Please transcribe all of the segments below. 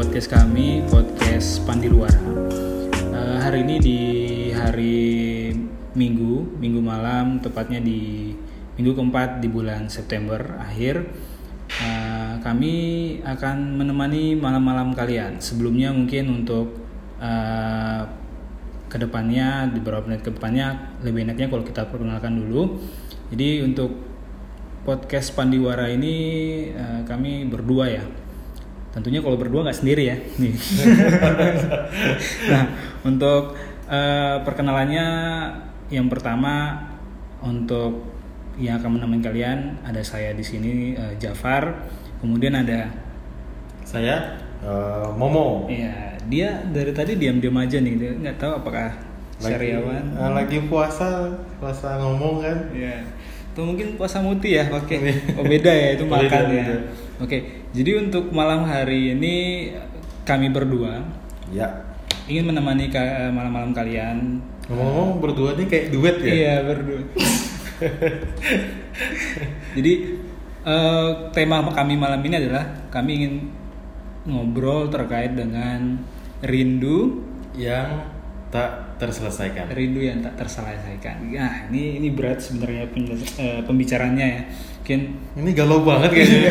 podcast kami, podcast Pandiluara. Uh, hari ini di hari Minggu, Minggu malam, tepatnya di minggu keempat di bulan September akhir. Uh, kami akan menemani malam-malam kalian. Sebelumnya mungkin untuk uh, ke depannya di beberapa menit ke depannya lebih enaknya kalau kita perkenalkan dulu. Jadi untuk podcast Pandiwara ini kami berdua ya tentunya kalau berdua nggak sendiri ya. Nih. Nah untuk uh, perkenalannya yang pertama untuk yang akan menemani kalian ada saya di sini uh, Jafar. Kemudian ada saya uh, Momo. Iya dia dari tadi diam-diam aja nih. Nggak tahu apakah lagi, sariawan. uh, lagi puasa puasa ngomong kan? Iya. Itu mungkin puasa muti ya oke oh beda ya itu makan Beda, ya. beda. Oke jadi untuk malam hari ini kami berdua ya. ingin menemani ka- malam-malam kalian. Ngomong-ngomong berdua nih kayak duet ya? Iya berdua. Jadi eh, tema kami malam ini adalah kami ingin ngobrol terkait dengan rindu yang tak terselesaikan. Rindu yang tak terselesaikan. Nah ini ini berat sebenarnya eh, pembicaranya ya mungkin ini galau banget kayaknya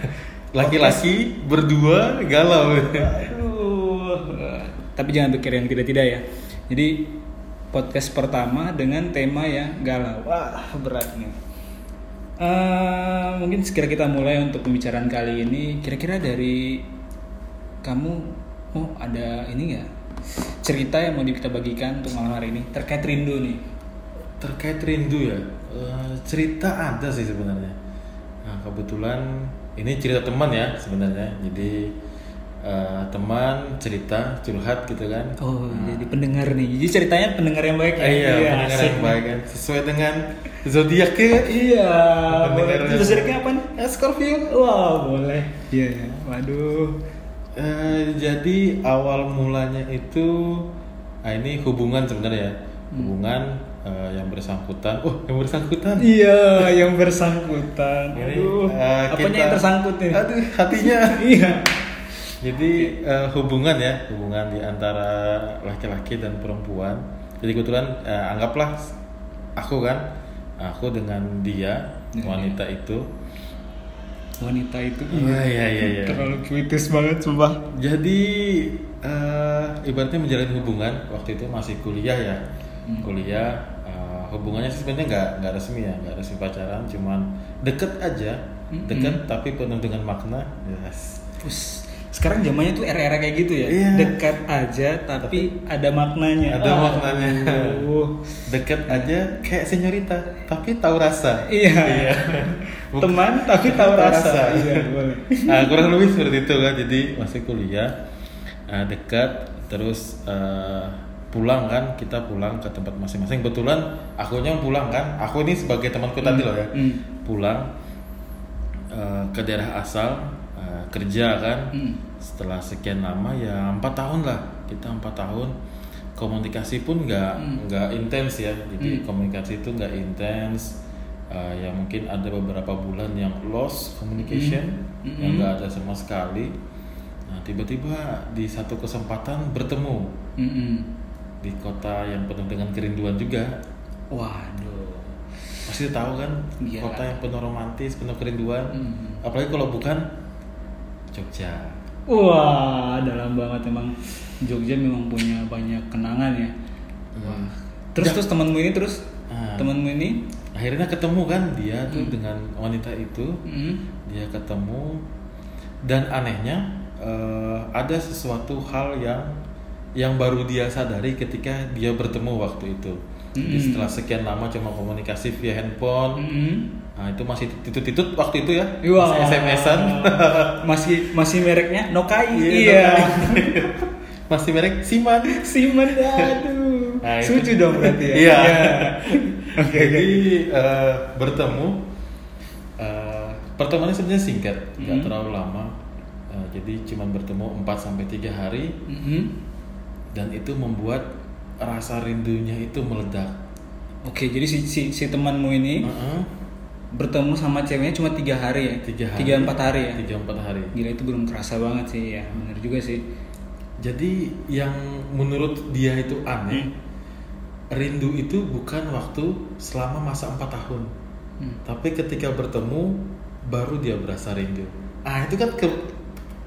laki-laki berdua galau Aduh. Tapi jangan pikir yang tidak-tidak ya. Jadi podcast pertama dengan tema yang galau. Wah, berat nih. Eh, mungkin segera kita mulai untuk pembicaraan kali ini. Kira-kira dari kamu oh ada ini nggak cerita yang mau kita bagikan untuk malam hari ini terkait rindu nih? Terkait rindu ya. Eh, cerita ada sih sebenarnya. Nah kebetulan ini cerita teman ya sebenarnya. Jadi eh, teman cerita curhat gitu kan. Oh, jadi pendengar nih. Jadi ceritanya pendengar yang baik ya. Eh, iya, pendengar asik. yang baik kan. Sesuai dengan zodiaknya Iya, Pendengar liriknya apa nih? Eh, Scorpio. Wah, boleh. Iya, iya. Waduh. Eh, jadi awal mulanya itu ah, ini hubungan sebenarnya ya. Hubungan eh, yang bersangkutan oh yang bersangkutan Iya, yang bersangkutan. Aduh. eh, Apanya yang tersangkut nih? aduh hatinya Iya. Jadi eh, hubungan ya, hubungan di antara laki-laki dan perempuan. Jadi kebetulan eh, anggaplah aku kan, aku dengan dia Iya, wanita itu. Wanita itu Iya iya iya. iya. terlalu kritis banget sumpah. Jadi eh, ibaratnya menjalin hubungan waktu itu masih kuliah ya, Hmm. kuliah. Eh, hubungannya sih sebenarnya nggak nggak resmi ya, nggak resmi pacaran, cuman deket aja, Hmm. deket tapi penuh dengan makna. Yes. Terus sekarang zamannya tuh era-era kayak gitu ya. Iya. Dekat aja tapi, ada maknanya. Ada Ah, maknanya. aduh. Deket aja kayak senyorita, tapi tahu rasa. Iya. Bukan- Teman tapi tahu Tahu rasa. rasa. Iya, boleh. Nah, kurang lebih seperti itu kan. Jadi masih kuliah, uh, dekat, terus uh, pulang kan, kita pulang ke tempat masing-masing. Kebetulan akunya pulang kan. Aku ini sebagai temanku tadi loh ya. Hmm. Pulang uh, ke daerah asal uh, kerja kan. Hmm. Setelah sekian lama ya empat tahun lah. Kita empat tahun komunikasi pun nggak Hmm. nggak intens ya. Jadi Hmm. komunikasi itu nggak intens. Uh, ya mungkin ada beberapa bulan yang lost communication Hmm. yang Hmm. nggak ada sama sekali. Nah tiba-tiba di satu kesempatan bertemu Mm-mm. Di kota yang penuh dengan kerinduan juga. Waduh. Pasti tahu kan Iya. kota yang penuh romantis, penuh kerinduan. Hmm. Apalagi kalau bukan Jogja. Wah, dalam banget emang Jogja memang punya banyak kenangan ya. Wah. Terus Ja- terus temanmu ini terus Ah. temanmu ini Akhirnya ketemu kan dia tuh Hmm. dengan wanita itu. mm, Dia ketemu dan anehnya eh, ada sesuatu hal yang yang baru dia sadari ketika dia bertemu waktu itu. Jadi Mm-mm. setelah sekian lama cuma komunikasi via handphone, mm, nah itu masih titut-titut waktu itu ya, Wah. masih SMS-an, masih masih mereknya Nokai. Iya, Iya. masih merek Siman. Simen aduh. Nah, itu. Suju dong berarti ya. Iya. Oke, oke. Jadi eh, bertemu, eh, pertemuannya sebenarnya singkat, nggak Hmm. terlalu lama. Eh, jadi cuma bertemu 4 sampai tiga hari Mm-mm. Dan itu membuat rasa rindunya itu meledak. Oke, jadi si si, si temanmu ini Heeh. bertemu sama ceweknya cuma tiga hari ya tiga hari tiga empat hari ya tiga empat hari gila itu belum terasa banget sih ya benar juga sih jadi yang menurut dia itu aneh Hmm. rindu itu bukan waktu selama masa empat tahun Hmm. tapi ketika bertemu baru dia berasa rindu ah itu kan ke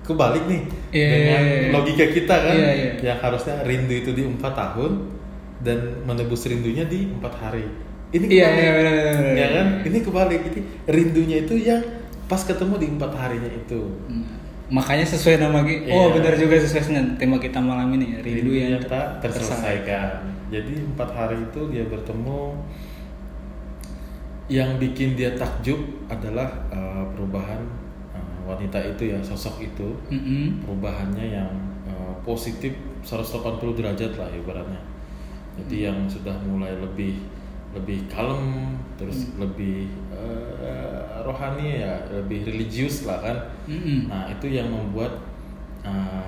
kebalik nih Iya, dengan iya, iya. logika kita kan Iya, iya. yang harusnya rindu itu di empat tahun dan menebus rindunya di empat hari ini Iya, kebalik iya, benar, benar, benar. ya kan ini kebalik jadi rindunya itu yang pas ketemu di empat harinya itu Hmm. makanya sesuai nama kita Iya. oh benar juga sesuai dengan tema kita malam ini ya rindu yang tak terselesaikan jadi empat hari itu dia bertemu yang bikin dia takjub adalah uh, perubahan wanita itu ya sosok itu Mm-mm. perubahannya yang uh, positif 180 derajat lah ibaratnya jadi yang sudah mulai lebih lebih kalem terus lebih uh, rohani ya lebih religius lah kan Mm-mm. Nah itu yang membuat uh,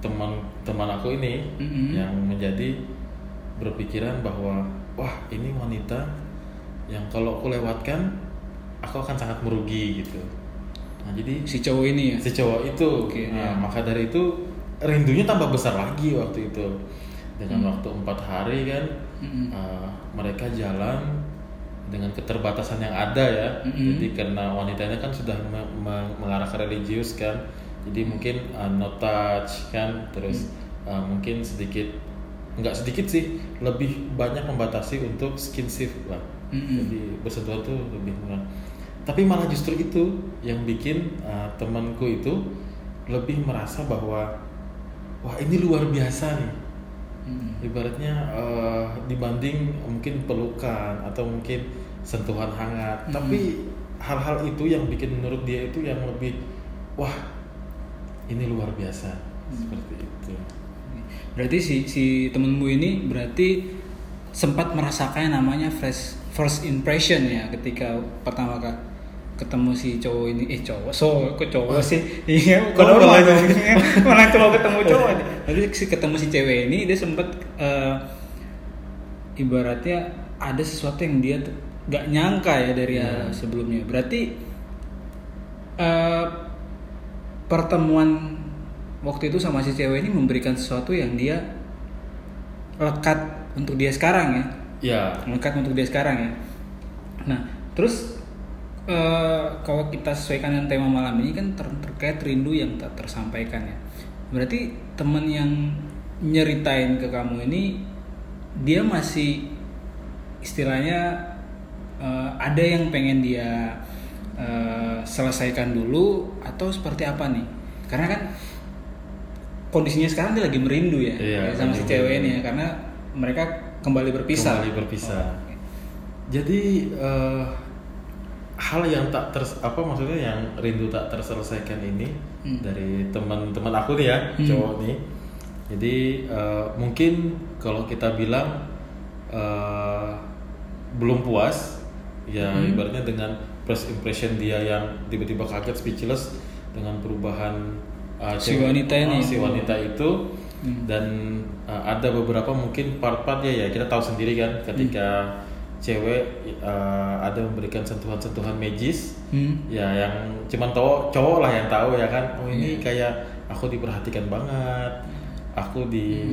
teman teman aku ini Mm-mm. yang menjadi berpikiran bahwa wah ini wanita yang kalau aku lewatkan aku akan sangat merugi gitu. Nah jadi si cowok ini ya? si cowok itu, Oke, nah, ya. maka dari itu rindunya tambah besar lagi waktu itu. Dengan Hmm. waktu empat hari kan Mm-mm. uh, mereka jalan dengan keterbatasan yang ada ya. Mm-mm. jadi karena wanitanya kan sudah me- me- mengarah ke religius kan. Jadi mungkin uh, no touch kan. Terus uh, mungkin sedikit nggak sedikit sih lebih banyak membatasi untuk skinship lah. Mm-mm. jadi bersentuhan tuh lebih murah tapi malah justru itu yang bikin uh, temanku itu lebih merasa bahwa wah ini luar biasa nih Mm-mm. ibaratnya eh, dibanding mungkin pelukan atau mungkin sentuhan hangat Hmm. tapi hal-hal itu yang bikin menurut dia itu yang lebih wah ini luar biasa Hmm. seperti itu berarti si si temenmu ini berarti sempat merasakan namanya first first impression ya ketika pertama kali ketemu si cowok ini eh cowok so kok cowok sih? Iya Kok kalau malah- malah cowok ketemu cowok. Jadi si ketemu si cewek ini dia sempat eh, ibaratnya ada sesuatu yang dia tuh gak nyangka ya dari hal sebelumnya. Berarti eh, pertemuan waktu itu sama si cewek ini memberikan sesuatu yang dia lekat untuk dia sekarang ya? Ya lekat untuk dia sekarang ya? Nah terus eh, kalau kita sesuaikan dengan tema malam ini kan ter- terkait rindu yang tak tersampaikan ya berarti teman yang nyeritain ke kamu ini dia masih istilahnya eh, ada yang pengen dia eh, selesaikan dulu atau seperti apa nih karena kan kondisinya sekarang dia lagi merindu ya, Iya, ya, sama si cewek ini ya karena mereka kembali berpisah Kembali berpisah. Oh, oke. jadi eh, hal yang tak ter apa maksudnya yang rindu tak terselesaikan ini Hmm. dari teman-teman aku nih ya Hmm. cowok nih jadi eh, mungkin kalau kita bilang eh, belum puas ya Hmm. ibaratnya dengan first impression dia yang tiba-tiba kaget speechless dengan perubahan eh, Si wanita ini. si wanita itu Hmm. dan uh, ada beberapa mungkin part-part ya ya kita tahu sendiri kan ketika cewek uh, ada memberikan sentuhan-sentuhan magis. Hmm. ya yang cuman cowok cowok lah yang tahu ya kan. Oh ini Iya. kayak aku diperhatikan banget aku di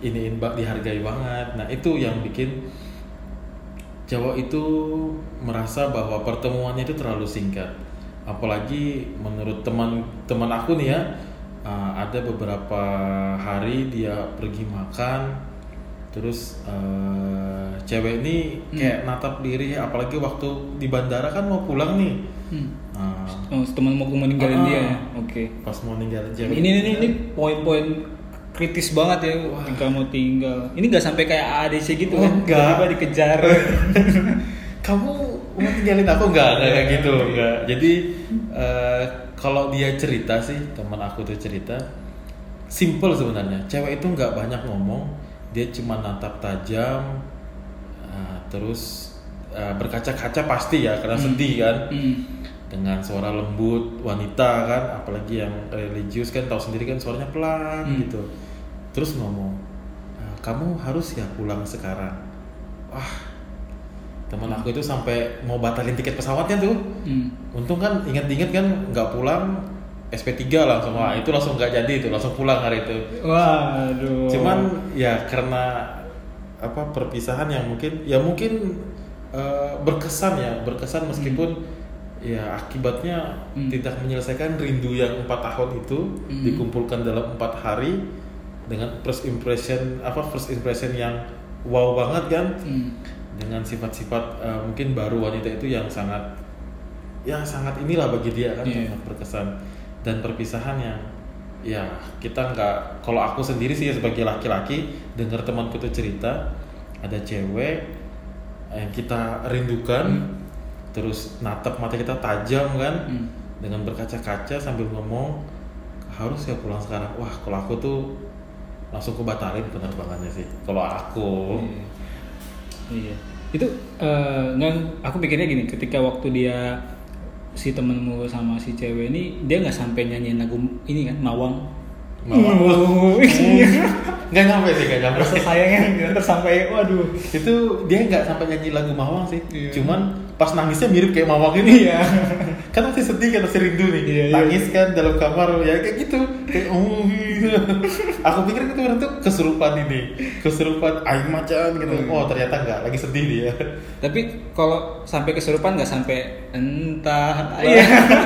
iniin bak dihargai banget. Nah itu yang bikin cowok itu merasa bahwa pertemuannya itu terlalu singkat. Apalagi menurut teman teman aku nih ya uh, ada beberapa hari dia pergi makan terus uh, cewek ini kayak natap diri apalagi waktu di bandara kan mau pulang nih Hmm. Nah, Oh, teman mau meninggalin Ah. dia ya. Oke. pas mau ninggalin cewek Ini ini ini poin-poin kritis banget ya ketika mau tinggal. Ini nggak sampai kayak AADC gitu Oh, kan? enggak. Tiba-tiba dikejar. kamu mau tinggalin aku nggak kayak gitu nggak jadi eh, kalau dia cerita sih teman aku tuh cerita simple sebenarnya cewek itu nggak banyak ngomong dia cuma natap tajam eh, terus eh, berkaca-kaca pasti ya karena sedih kan Hmm. dengan suara lembut wanita kan apalagi yang religius kan tahu sendiri kan suaranya pelan Hmm. gitu terus ngomong "Eh, kamu harus ya pulang sekarang wah teman aku itu sampai mau batalin tiket pesawatnya tuh Hmm. untung kan inget-inget kan nggak pulang SP3 langsung wah itu langsung nggak jadi itu langsung pulang hari itu Waduh. cuman ya karena apa perpisahan yang mungkin ya mungkin eh, berkesan ya berkesan meskipun ya akibatnya Hmm. tidak menyelesaikan rindu yang empat tahun itu Hmm. dikumpulkan dalam empat hari dengan first impression apa first impression yang wow banget kan Hmm. dengan sifat-sifat eh, mungkin baru wanita itu yang sangat yang sangat inilah bagi dia kan Iya. sangat berkesan dan perpisahan yang ya kita nggak kalau aku sendiri sih sebagai laki-laki dengar temanku tuh cerita ada cewek yang kita rindukan Hmm. terus natap mata kita tajam kan Hmm. dengan berkaca-kaca sambil ngomong harus ya pulang sekarang wah kalau aku tuh langsung aku batalin penerbangannya sih kalau aku Iya. Iya. Itu nggak aku pikirnya gini, ketika waktu dia si temenmu sama si cewek ini dia nggak sampai nyanyiin lagu ini kan Mawang. Mawang. Oh, iya. nggak nyampe sih nggak nyampe sayangnya gitu, terus sampai waduh. itu dia nggak sampai nyanyi lagu Mawang sih Iya. cuman pas nangisnya mirip kayak Mawang ini Iya. kan masih sedih kan masih rindu nih Iya, iya. nangis kan dalam kamar ya kayak gitu kayak oh gitu. Aku pikir itu orang tuh kesurupan ini kesurupan air macan gitu Hmm. oh ternyata nggak lagi sedih dia Tapi kalau sampai kesurupan nggak sampai entah. Iya.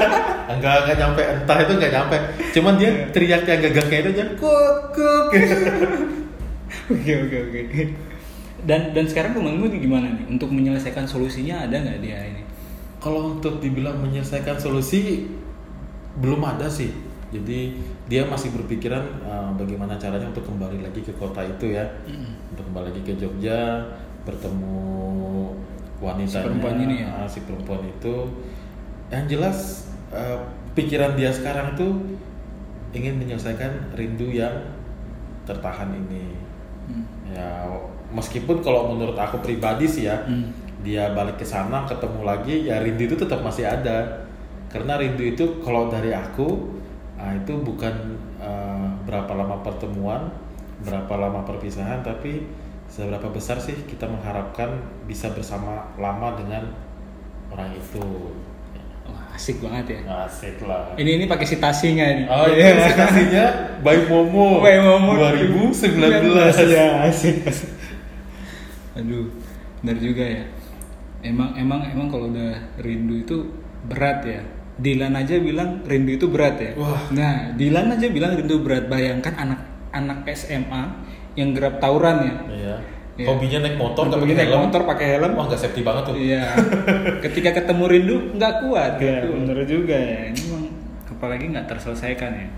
enggak enggak nyampe entah itu enggak nyampe cuman dia Iya. teriak yang gagaknya itu aja kuk kuk Oke oke oke. Dan dan sekarang temenmu ini gimana nih untuk menyelesaikan solusinya ada nggak dia ini? Kalau untuk dibilang menyelesaikan solusi belum ada sih. Jadi dia masih berpikiran uh, bagaimana caranya untuk kembali lagi ke kota itu ya, untuk kembali lagi ke Jogja, bertemu wanita Si perempuan ini ya? si perempuan itu. Yang jelas uh, pikiran dia sekarang tuh ingin menyelesaikan rindu yang tertahan ini. Hmm. Ya meskipun kalau menurut aku pribadi sih ya, Hmm. dia balik ke sana ketemu lagi ya rindu itu tetap masih ada karena rindu itu kalau dari aku ah, itu bukan eh, berapa lama pertemuan berapa lama perpisahan tapi seberapa besar sih kita mengharapkan bisa bersama lama dengan orang itu Wah, asik banget ya. asik lah Ini ini pakai citasi nggak nih? oh ini kasihnya by Momo By Momo 2019 ya asik. asik. Aduh, benar juga ya. Emang emang emang kalau udah rindu itu berat ya. Dilan aja bilang rindu itu berat ya. Wah. Nah, Dilan aja bilang rindu berat. Bayangkan anak anak SMA yang gerap tawuran ya. Iya. Iya. Hobinya naik motor nggak Hobinya pakai naik helm. motor pakai helm. Wah nggak safety banget tuh. Iya. Ketika ketemu rindu nggak kuat. Nggak Ya, kuat. bener juga ya. Ini memang apalagi nggak terselesaikan ya.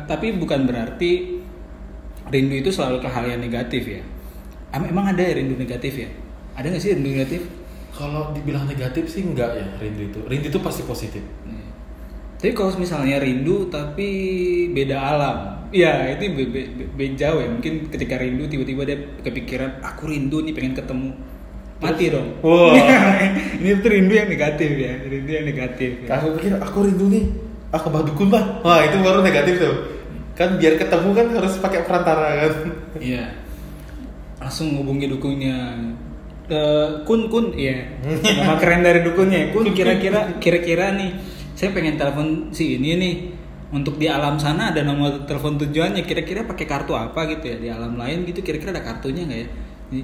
Tapi bukan berarti rindu itu selalu ke hal yang negatif ya. Em- Emang ada ya rindu negatif ya? Ada nggak sih rindu negatif? Kalau dibilang negatif sih enggak ya rindu itu. Rindu itu pasti positif. Iya. Tapi kalau misalnya rindu tapi beda alam, ya itu be, be, be- jauh ya. Mungkin ketika rindu tiba-tiba dia kepikiran, aku rindu nih pengen ketemu, mati dong. Wah. ini tuh rindu yang negatif ya, rindu yang negatif. Ya. Aku pikir aku rindu nih. Ah ke dukun lah. Wah itu baru negatif tuh. Kan biar ketemu kan harus pakai perantara kan. Iya. Langsung hubungi dukunnya. Eh, kun kun, iya. Nama keren dari dukunnya. Kun kira-kira kira-kira nih, saya pengen telepon si ini nih. Untuk di alam sana ada nomor telepon tujuannya. Kira-kira pakai kartu apa gitu ya? Di alam lain gitu kira-kira ada kartunya nggak ya? Jadi,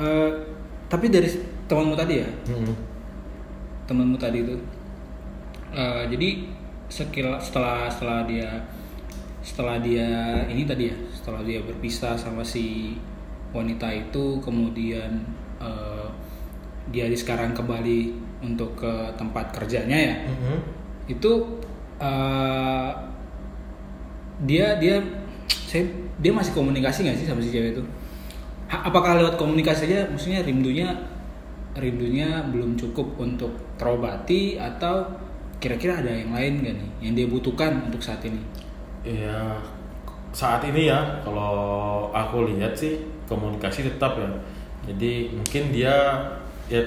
eh, tapi dari temanmu tadi ya, temanmu tadi itu. Eh, jadi sekila, setelah setelah dia setelah dia ini tadi ya setelah dia berpisah sama si wanita itu kemudian eh, dia di sekarang kembali untuk ke tempat kerjanya ya itu eh, dia dia saya dia masih komunikasi nggak sih sama si cewek itu Ha- apakah lewat komunikasi aja maksudnya rindunya rindunya belum cukup untuk terobati atau kira-kira ada yang lain gak nih yang dia butuhkan untuk saat ini Iya. Saat ini ya kalau aku lihat sih komunikasi tetap ya. Jadi mungkin dia ya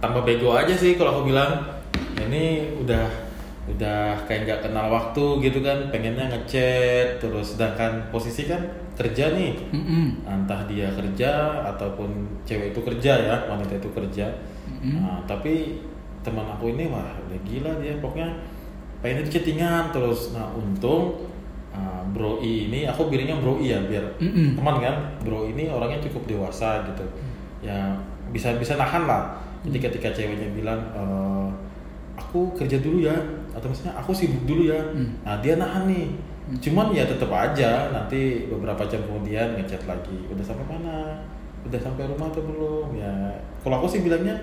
tambah bego aja sih kalau aku bilang. Ini udah udah kayak nggak kenal waktu gitu kan pengennya ngechat terus sedangkan posisi kan kerja nih Mm-mm. entah dia kerja ataupun cewek itu kerja ya wanita itu kerja Mm-mm. Nah, tapi teman aku ini wah udah gila dia pokoknya pengen chattingan terus nah untung uh, bro I ini aku bilangnya bro I ya biar Mm-mm. teman kan bro ini orangnya cukup dewasa gitu ya bisa bisa nahan lah. Jadi ketika ceweknya bilang "Eh, aku kerja dulu ya atau misalnya aku sibuk dulu ya. Hmm. nah dia nahan nih. Cuman ya tetap aja nanti beberapa jam kemudian ngechat lagi udah sampai mana? Udah sampai rumah atau belum? Ya kalau aku sih bilangnya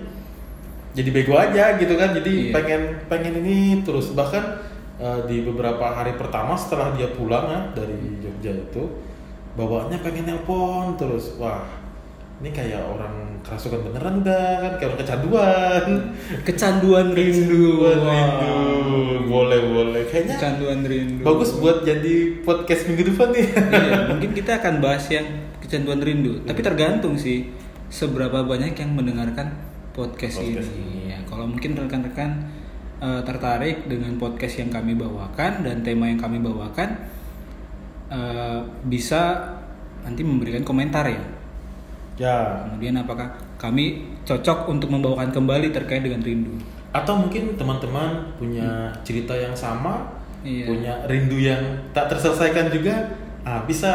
jadi bego aja gitu kan. Jadi Iya. pengen pengen ini terus. Bahkan eh, di beberapa hari pertama setelah dia pulang ya dari Jogja itu bawaannya pengen nelpon terus. Wah ini kayak orang kerasukan beneran udah kan kayak orang kecanduan Kecanduan rindu. Kecanduan rindu boleh boleh kayaknya Kecanduan rindu. bagus buat jadi podcast minggu depan nih Iya, mungkin kita akan bahas yang kecanduan rindu. Tapi tergantung sih seberapa banyak yang mendengarkan podcast, Podcast ini. Ya, kalau mungkin rekan-rekan eh, tertarik dengan podcast yang kami bawakan dan tema yang kami bawakan, eh, bisa nanti memberikan komentar ya. Ya Kemudian apakah kami cocok untuk membawakan kembali terkait dengan rindu? atau mungkin teman-teman punya cerita yang sama Iya. punya rindu yang tak terselesaikan juga ah, bisa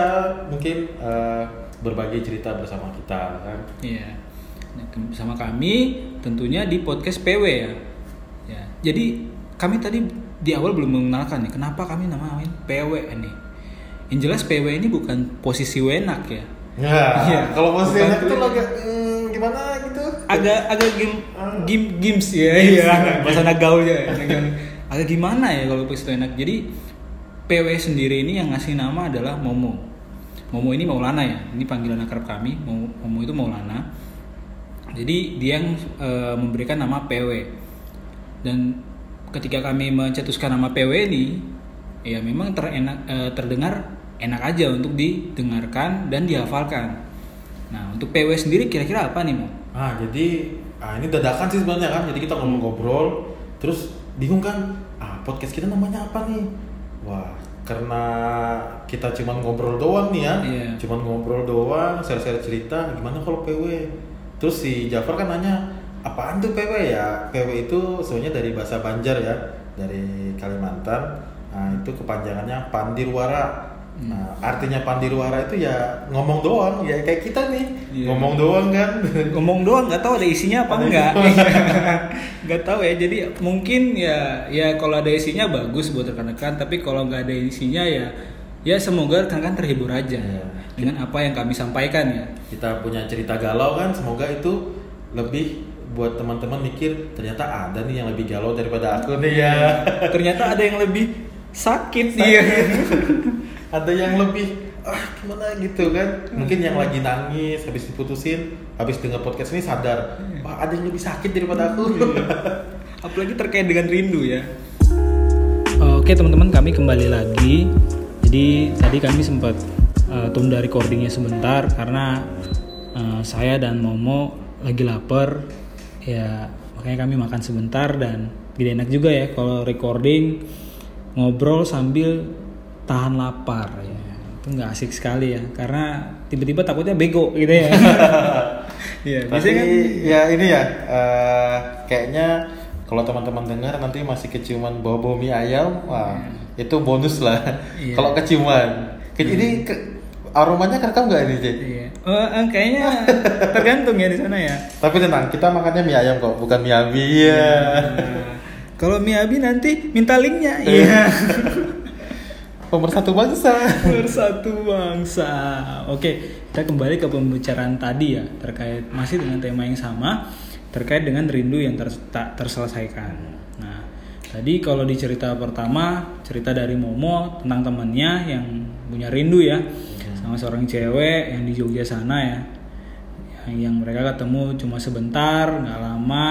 mungkin eh, berbagi cerita bersama kita kan Iya. Nah, Bersama kami tentunya di podcast PW ya. Ya. Jadi kami tadi di awal belum mengenalkan nih kenapa kami namain PW ini. Yang jelas PW ini bukan posisi wenak ya. Ya Iya. kalau masih enak itu agak hmm, gimana gitu Agak agak game Ah. game games ya. Games, Iya. ya. Bahasa anak gaulnya. ya. Agak- gimana ya kalau posisi wenak. Jadi PW sendiri ini yang ngasih nama adalah Momo. Momo ini Maulana ya. Ini panggilan akrab kami. Momo, Momo itu Maulana. Jadi dia yang eh, memberikan nama PW. Dan ketika kami mencetuskan nama PW ini, ya memang terenak eh, terdengar enak aja untuk didengarkan dan dihafalkan. Nah, untuk PW sendiri kira-kira apa nih, Mo? ah jadi ah, ini dadakan sih sebenarnya kan. Jadi kita ngobrol-ngobrol terus bingung kan ah podcast kita namanya apa nih? Wah karena kita cuman ngobrol doang nih ya. Iya. cuman ngobrol doang share-share cerita gimana kalau PW terus si Jafar kan nanya apaan tuh PW ya PW itu sebenarnya dari bahasa Banjar ya dari Kalimantan. Nah itu kepanjangannya Pandirwara Hmm. nah artinya Pandirwara itu ya ngomong doang ya kayak kita nih Iya. ngomong doang kan Ngomong doang nggak tahu ada isinya apa enggak. Nggak tahu ya. Jadi mungkin ya ya kalau ada isinya bagus buat rekan-rekan, tapi kalau nggak ada isinya ya ya semoga rekan-rekan terhibur aja Iya. dengan apa yang kami sampaikan ya. kita punya cerita galau kan semoga itu lebih buat teman-teman mikir ternyata ada nih yang lebih galau daripada aku nih ya Ternyata ada yang lebih sakit, Sakit. dia. ada yang lebih ah gimana gitu kan mungkin yang lagi nangis habis diputusin habis dengar podcast ini sadar wah ada yang lebih sakit daripada aku Apalagi terkait dengan rindu ya. Oke teman-teman kami kembali lagi. Jadi tadi kami sempat eh, tunda recordingnya sebentar karena eh, saya dan Momo lagi lapar. Ya makanya kami makan sebentar dan tidak enak juga ya kalau recording ngobrol sambil tahan lapar ya. Itu nggak asik sekali ya karena tiba-tiba takutnya bego gitu ya. Iya, tapi biasanya kan ya ini ya eh, kayaknya kalau teman-teman dengar nanti masih keciuman bau-bau mie ayam wah itu bonus lah Iya. kalau keciuman Ke- ini ke- aromanya kerekam nggak ini? Iya. Eh, eh, kayaknya tergantung ya di sana ya. Tapi tenang, kita makannya mie ayam kok, bukan mie abi ya. Nah, Kalau Miyabi nanti minta linknya. Iya. Pemersatu bangsa. Bersatu bangsa. Oke, kita kembali ke pembicaraan tadi ya terkait masih dengan tema yang sama terkait dengan rindu yang ter- tak terselesaikan. Nah, tadi kalau di cerita pertama cerita dari Momo tentang temannya yang punya rindu ya sama seorang cewek yang di Jogja sana ya yang, yang mereka ketemu cuma sebentar nggak lama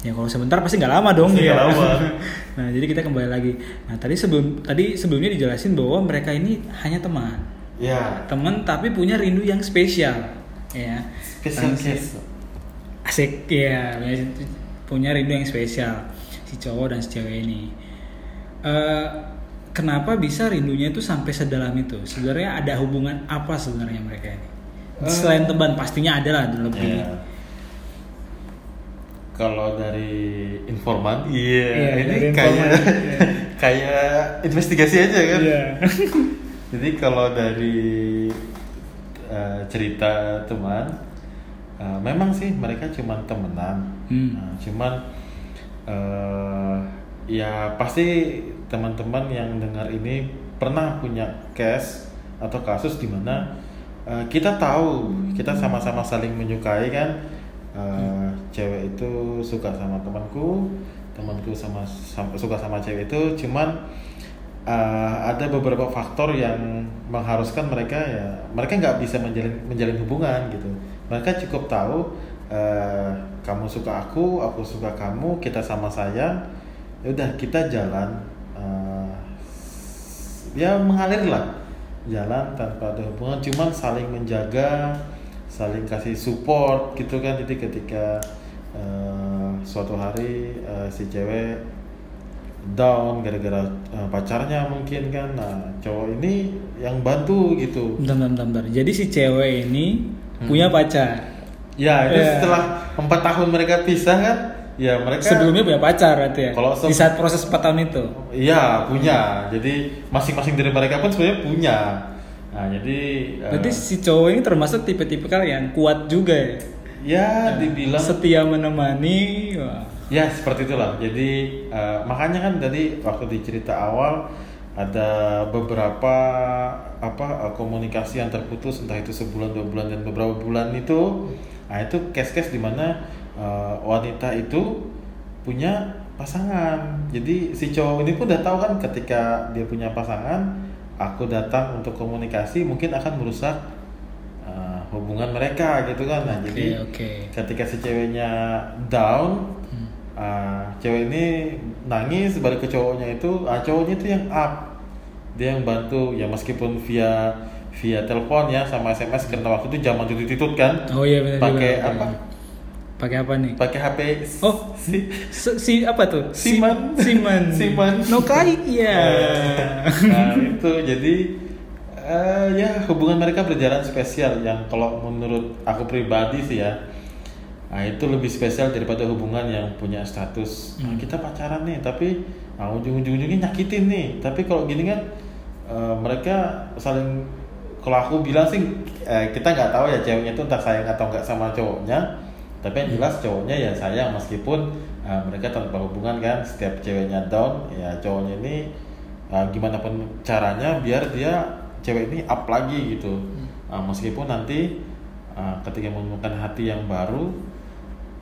ya kalau sebentar pasti nggak lama dong ya lama. nah jadi kita kembali lagi. Nah tadi sebelum tadi sebelumnya dijelasin bahwa mereka ini hanya teman. Ya, teman tapi punya rindu yang spesial ya. Tentang- case. asik ya punya rindu yang spesial si cowok dan si cewek ini. Eh, kenapa bisa rindunya itu sampai sedalam itu? Sebenarnya ada hubungan apa sebenarnya mereka ini? Eh. selain teman pastinya ada lah lebih. Ya. Kalau dari informan, iya, Iya, ini kayak iya. kayak investigasi aja kan. Iya. Jadi kalau dari eh, cerita teman, eh, memang sih mereka cuma temenan, Hmm. Nah, cuman eh, ya pasti teman-teman yang dengar ini pernah punya case atau kasus di mana eh, kita tahu kita sama-sama saling menyukai kan, Eh, cewek itu suka sama temanku, temanku sama, sama suka sama cewek itu, cuman uh, ada beberapa faktor yang mengharuskan mereka ya mereka nggak bisa menjalin menjalin hubungan gitu. Mereka cukup tahu uh, kamu suka aku aku suka kamu kita sama sayang. Ya udah kita jalan uh, ya mengalir lah. Jalan tanpa ada hubungan cuman saling menjaga saling kasih support gitu kan. Jadi ketika uh, suatu hari uh, si cewek down gara-gara uh, pacarnya mungkin kan. Nah cowok ini yang bantu gitu. Bentar, bentar, bentar. jadi si cewek ini Hmm. punya pacar? Ya itu Iya. setelah empat tahun mereka pisah kan? Ya mereka sebelumnya punya pacar berarti ya? Kalau se- di saat proses 4 tahun itu? Iya punya. Jadi masing-masing dari mereka pun sebenarnya punya. Nah jadi uh, berarti si cowok ini termasuk tipe-tipe yang kuat juga ya ya dibilang setia menemani wah. Ya seperti itulah. Jadi eh, makanya kan tadi waktu di cerita awal ada beberapa apa eh, komunikasi yang terputus entah itu sebulan dua bulan dan beberapa bulan itu, nah itu case-case di mana eh, wanita itu punya pasangan. Jadi si cowok ini pun udah tahu kan ketika dia punya pasangan, aku datang untuk komunikasi mungkin akan merusak hubungan mereka gitu kan. Nah Oke, jadi oke. ketika si ceweknya down Hmm. ah, cewek ini nangis balik ke cowoknya itu ah, cowoknya itu yang up dia yang bantu ya meskipun via via telepon ya sama sms karena waktu itu zaman tutut tutut kan oh iya benar pakai apa pakai apa nih pakai hp Oh. si si, si apa tuh Si- Siman. Siman Siman. Nokai ya nah itu jadi eh, ya hubungan mereka berjalan spesial yang kalau menurut aku pribadi sih ya nah itu lebih spesial daripada hubungan yang punya status "Ah, Hmm. kita pacaran nih tapi nah, ujung-ujungnya nyakitin nih tapi kalau gini kan eh, mereka saling kalau aku bilang sih eh, kita nggak tahu ya ceweknya itu entah sayang atau nggak sama cowoknya tapi yang jelas cowoknya ya sayang meskipun eh, mereka tanpa hubungan kan setiap ceweknya down ya cowoknya ini eh, gimana pun caranya biar dia cewek ini up lagi gitu. Eh, meskipun nanti eh, ketika menemukan hati yang baru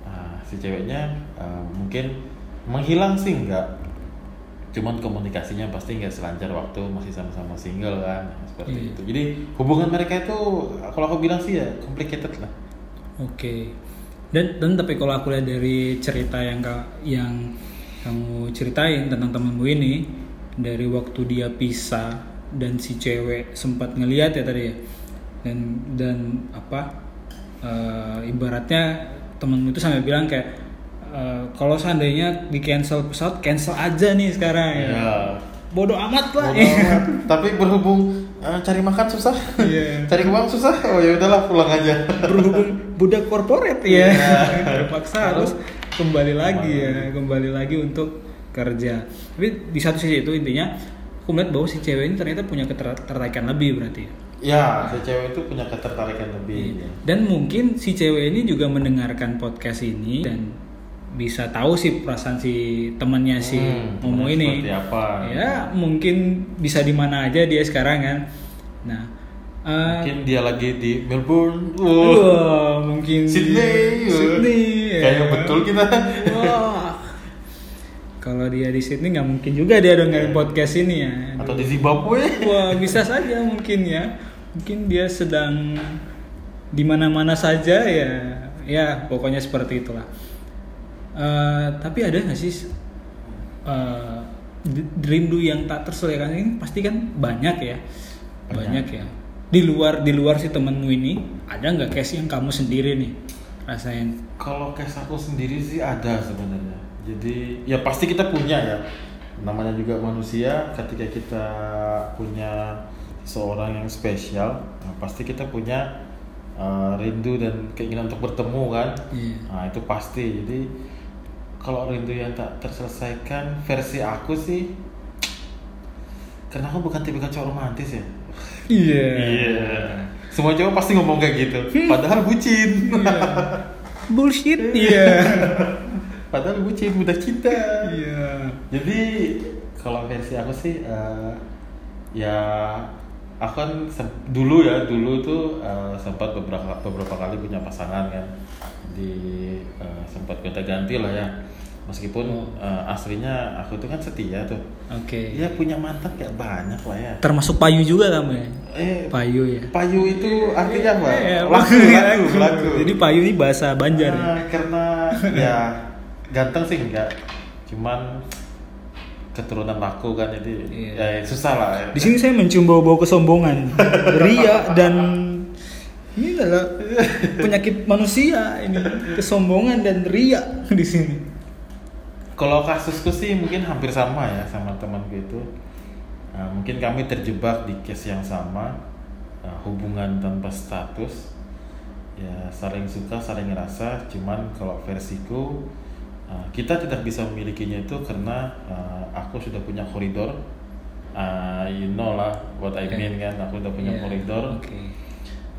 eh, si ceweknya eh, mungkin menghilang sih enggak cuman komunikasinya pasti nggak selancar waktu masih sama-sama single kan seperti Iya. itu. Jadi hubungan mereka itu kalau aku bilang sih ya complicated lah. Oke. Dan dan tapi kalau aku lihat dari cerita yang ka- yang kamu ceritain tentang temanmu ini dari waktu dia pisah dan si cewek sempat ngeliat ya tadi ya dan dan apa eh, ibaratnya temanmu itu sampai bilang kayak eh, kalau seandainya di cancel pesawat cancel aja nih sekarang ya. Ya. Bodoh amat lah. Bodo amat. tapi berhubung eh, cari makan susah Iya. cari uang susah oh ya udahlah pulang aja berhubung budak korporat ya Iya. terpaksa harus kembali lagi ya kembali lagi untuk kerja tapi di satu sisi itu intinya aku melihat bahwa si cewek ini ternyata punya ketertarikan lebih berarti ya si cewek itu punya ketertarikan lebih ya. dan mungkin si cewek ini juga mendengarkan podcast ini dan bisa tahu sih perasaan si temannya si Hmm, Momo ini seperti apa, ya mungkin bisa di mana aja dia sekarang kan nah eh, mungkin dia lagi di Melbourne Wah, Wah. mungkin Sydney, Sydney. ya. kayak betul kita Wah. Kalau dia di Sydney nggak mungkin juga dia dengerin podcast ini ya. atau di Zimbabwe Wah, bisa saja mungkin ya. Mungkin dia sedang di mana-mana saja ya. Ya, pokoknya seperti itulah. Eh, tapi ada nggak sih eh, d- rindu yang tak terselesaikan ini pasti kan banyak ya. Banyak. Banyak ya. Di luar di luar si temenmu ini ada nggak case yang kamu sendiri nih rasain? Kalau case aku sendiri sih ada sebenarnya. Jadi ya pasti kita punya ya. namanya juga manusia ketika kita punya seorang yang spesial nah, pasti kita punya uh, rindu dan keinginan untuk bertemu kan Iya. nah itu pasti jadi kalau rindu yang tak terselesaikan versi aku sih karena aku bukan tipe cowok romantis ya Iya. semua cowok pasti ngomong kayak gitu padahal bucin Bullshit. Iya. Padahal bucin mudah cinta Iya. Jadi kalau versi aku sih eh, ya aku kan dulu ya dulu tuh eh, sempat beberapa beberapa kali punya pasangan kan di eh, sempat gonta ganti lah ya meskipun eh, aslinya aku tuh kan setia tuh Oke. ya punya mantan kayak banyak lah ya Termasuk payu juga kamu ya? eh Payu ya. payu itu artinya apa Eh, lagu lagu lagu Jadi payu ini bahasa Banjar. ya? Nah, karena ya ganteng sih enggak cuman keturunan laku kan jadi Iya. ya susah lah ya. Di sini saya mencium bau-bau kesombongan, ria dan ini adalah penyakit manusia ini kesombongan dan ria di sini. kalau kasusku sih mungkin hampir sama ya sama temanku itu Nah, mungkin kami terjebak di case yang sama Nah, hubungan tanpa status ya saling suka saling ngerasa cuman kalau versiku uh, kita tidak bisa memilikinya itu karena uh, aku sudah punya koridor. Uh, you know lah what I mean kan aku udah punya Iya, koridor. Oke.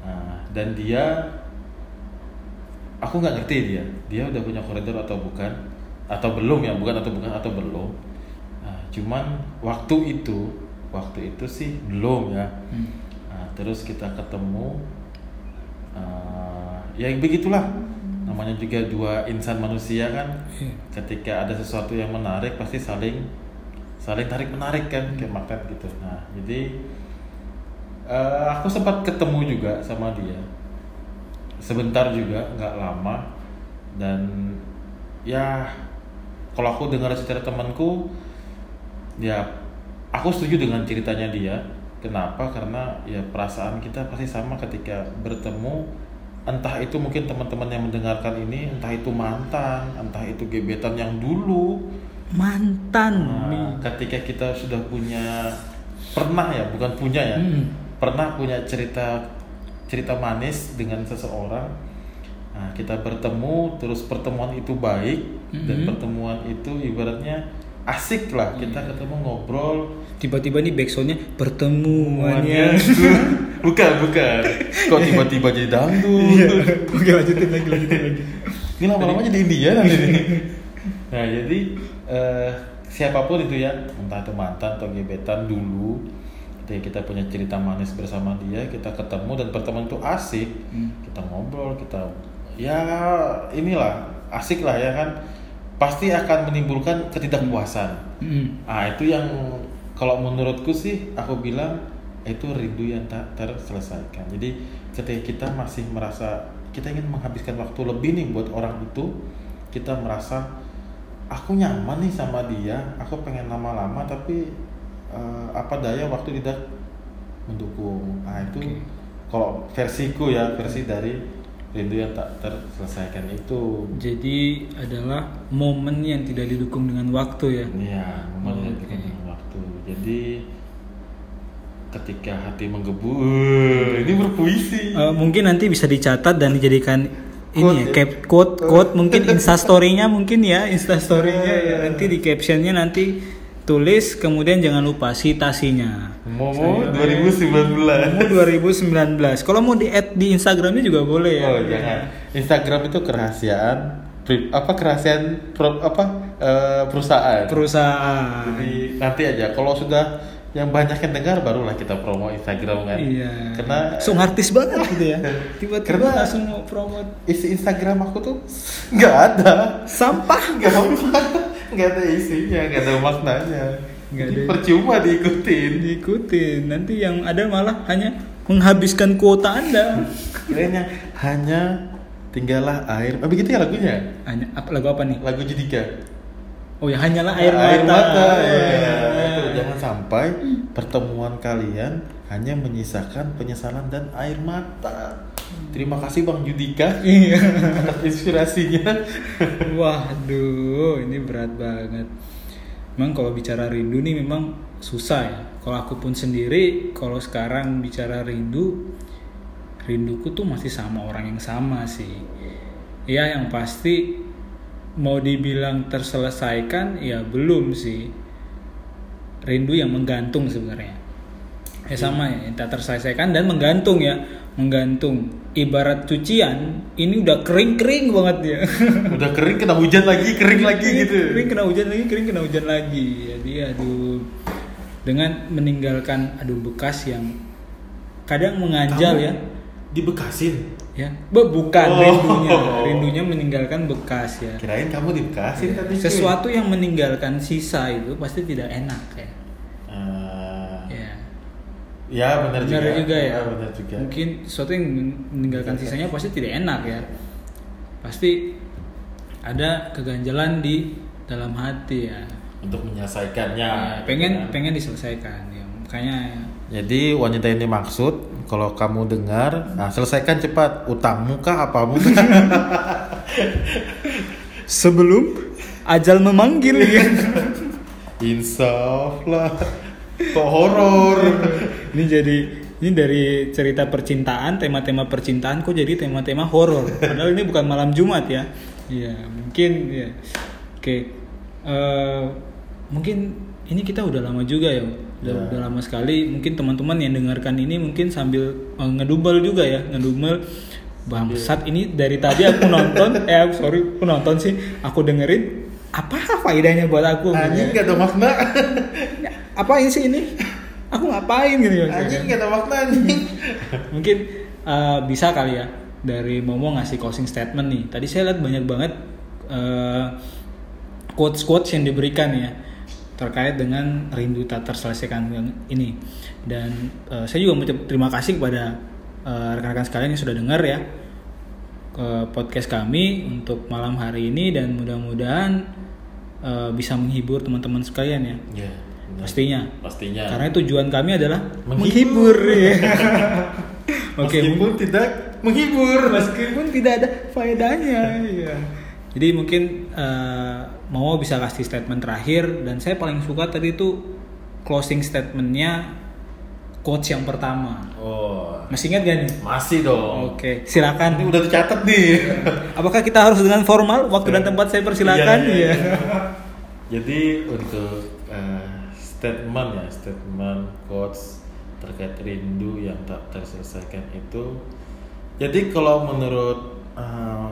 Nah, dan dia aku nggak ngerti dia. Dia udah punya koridor atau bukan? Atau belum ya bukan atau bukan atau belum? Nah, cuman waktu itu waktu itu sih belum ya. Hmm. Nah, terus kita ketemu uh, ya begitulah namanya juga dua insan manusia kan. Iya. ketika ada sesuatu yang menarik pasti saling saling tarik menarik kan kayak magnet gitu. Nah jadi eh, aku sempat ketemu juga sama dia. Sebentar juga nggak lama. Dan ya kalau aku dengar cerita temanku ya aku setuju dengan ceritanya dia. Kenapa? Karena ya perasaan kita pasti sama ketika bertemu entah itu mungkin teman-teman yang mendengarkan ini entah itu mantan entah itu gebetan yang dulu Mantan. Nah, ketika kita sudah punya pernah ya bukan punya ya Hmm. pernah punya cerita cerita manis dengan seseorang nah, kita bertemu terus pertemuan itu baik dan Mhm. pertemuan itu ibaratnya asik lah kita Iya. ketemu ngobrol Tiba-tiba nih backsoundnya pertemuannya. bukan bukan kok tiba-tiba jadi dangdut Iya. Oke lanjutin lagi lanjutin lagi. ini lama-lama jadi India nanti nah jadi eh, siapa pun itu ya entah itu mantan atau gebetan dulu ketika kita punya cerita manis bersama dia kita ketemu dan pertemuan itu asik Hmm. kita ngobrol kita ya inilah asik lah ya kan pasti akan menimbulkan ketidakpuasan Hmm. ah itu yang kalau menurutku sih aku bilang itu rindu yang tak terselesaikan jadi ketika kita masih merasa kita ingin menghabiskan waktu lebih nih buat orang itu kita merasa aku nyaman nih sama dia aku pengen lama-lama tapi eh, apa daya waktu tidak mendukung ah itu Oke. kalau versiku ya versi dari rindu yang tak terselesaikan itu Jadi adalah momen yang tidak didukung dengan waktu ya. Iya, momen yang Oke. dengan waktu. Jadi ketika hati menggebu, "Wah, ini berpuisi. Eh, mungkin nanti bisa dicatat dan dijadikan ini Quote ya, ya? cap quote quote mungkin insta story-nya mungkin ya insta story-nya ya nanti di captionnya nanti tulis kemudian jangan lupa citasinya Momo Saya- 2019. Momo 2019 kalau mau di add di Instagramnya juga boleh ya Oh, jangan. Instagram itu kerahasiaan apa kerahasiaan pro- apa eh, perusahaan. perusahaan Jadi nanti aja kalau sudah yang banyak yang dengar barulah kita promo Instagram kan. iya Karena langsung artis banget gitu ya tiba-tiba langsung mau promote isi Instagram aku tuh nggak ada. sampah nggak apa nggak ada isinya nggak ada maknanya. Nggak ada. percuma diikutin. Diikutin. Nanti yang ada malah hanya menghabiskan kuota anda. Kayaknya hanya tinggallah air. Oh, begitu ya lagunya? Hanya apa lagu apa nih? Lagu Judika. Oh ya hanyalah air mata, ya. Sampai pertemuan kalian hanya menyisakan penyesalan dan air mata. Terima kasih bang Judika atas inspirasinya. Waduh ini berat banget. Memang kalau bicara rindu nih memang susah ya. Kalau aku pun sendiri kalau sekarang bicara rindu rinduku tuh masih sama orang yang sama sih. Ya yang pasti mau dibilang terselesaikan ya belum sih rindu yang menggantung sebenarnya. Ya sama ya tak terselesaikan dan menggantung ya menggantung. Ibarat cucian ini udah kering kering banget ya Udah kering kena hujan lagi, kering lagi gitu. kering kena hujan lagi kering kena hujan lagi. Jadi aduh dengan meninggalkan aduh bekas yang kadang menganjal Kamu ya. Dibekasin. Ya Be- bukan Oh. rindunya rindunya meninggalkan bekas ya Kirain kamu dibekasin tadi. cuy. sesuatu yang meninggalkan sisa itu pasti tidak enak ya Ah, ya ya benar juga. benar juga ya benar juga. mungkin sesuatu yang meninggalkan sisanya pasti tidak enak ya pasti ada keganjalan di dalam hati ya Untuk menyelesaikannya. Ya, pengen kan. pengen diselesaikan ya makanya ya, Jadi wanita ini maksud kalau kamu dengar, nah selesaikan cepat utangmu kah apa muka? sebelum ajal memanggil ya Insaf lah. Kok horor? ini jadi ini dari cerita percintaan tema-tema percintaan kok jadi tema-tema horor padahal ini bukan malam Jumat ya iya mungkin ya oke Eh, mungkin ini kita udah lama juga ya udah, Ya. udah lama sekali mungkin teman-teman yang dengarkan ini mungkin sambil eh, ngedumel juga ya ngedumel. Bangsat ini dari tadi aku nonton eh aku- sorry aku nonton sih. Aku dengerin apa faedahnya buat aku? Anjing gak ada makna. apa ini sih ini? Aku ngapain gitu ya? Anjing gak ada makna anjing. mungkin uh, bisa kali ya dari Momo ngasih closing statement nih. Tadi saya lihat banyak banget quotes quotes yang diberikan ya terkait dengan rindu tak terselesaikan yang ini dan uh, saya juga mengucap terima kasih kepada uh, rekan-rekan sekalian yang sudah dengar ya ke podcast kami untuk malam hari ini dan mudah-mudahan uh, bisa menghibur teman-teman sekalian ya Ya, benar. pastinya Pastinya. karena tujuan kami adalah Menghibur. menghibur, ya. Oke, Meskipun tidak menghibur. meskipun tidak ada faedahnya. Iya. Jadi mungkin eh, mau bisa kasih statement terakhir dan saya paling suka tadi itu closing statementnya quotes yang pertama. Oh, Masih ingat gak nih? masih dong. Oke, Ini silakan. udah dicatat nih. Apakah kita harus dengan formal? Waktu dan tempat saya persilakan. Iya, iya, Iya. iya. Jadi untuk eh, statement ya, statement quotes terkait rindu yang tak terselesaikan itu. Jadi kalau menurut eh,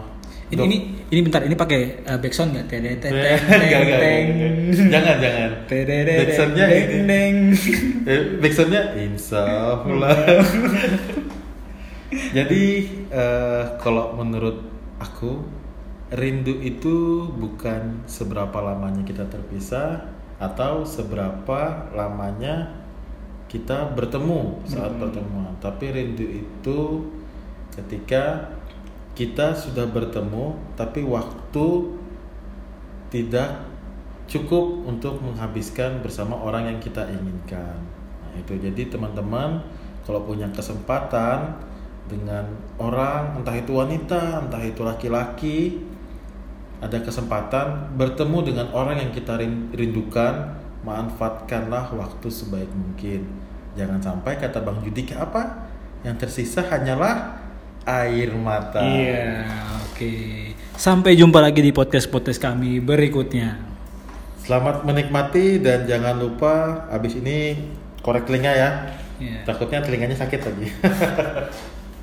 Ini, ini ini bentar ini pakai uh, backsound nggak? Teng teng Eh, teng enggak, teng. Jangan, jangan. Backsoundnya ini. Eh, backsoundnya insaf lah. Jadi eh, kalau menurut aku rindu itu bukan seberapa lamanya kita terpisah atau seberapa lamanya kita bertemu saat pertemuan. Tapi rindu itu ketika kita sudah bertemu tapi waktu tidak cukup untuk menghabiskan bersama orang yang kita inginkan. Nah, itu jadi teman-teman kalau punya kesempatan dengan orang entah itu wanita, entah itu laki-laki ada kesempatan bertemu dengan orang yang kita rin- rindukan, manfaatkanlah waktu sebaik mungkin. Jangan sampai kata Bang Judika apa? Yang tersisa hanyalah air mata. Iya, oke. Sampai jumpa lagi di podcast-podcast kami berikutnya. Selamat menikmati dan jangan lupa abis ini korek telinga ya. Iya. Takutnya telinganya sakit lagi.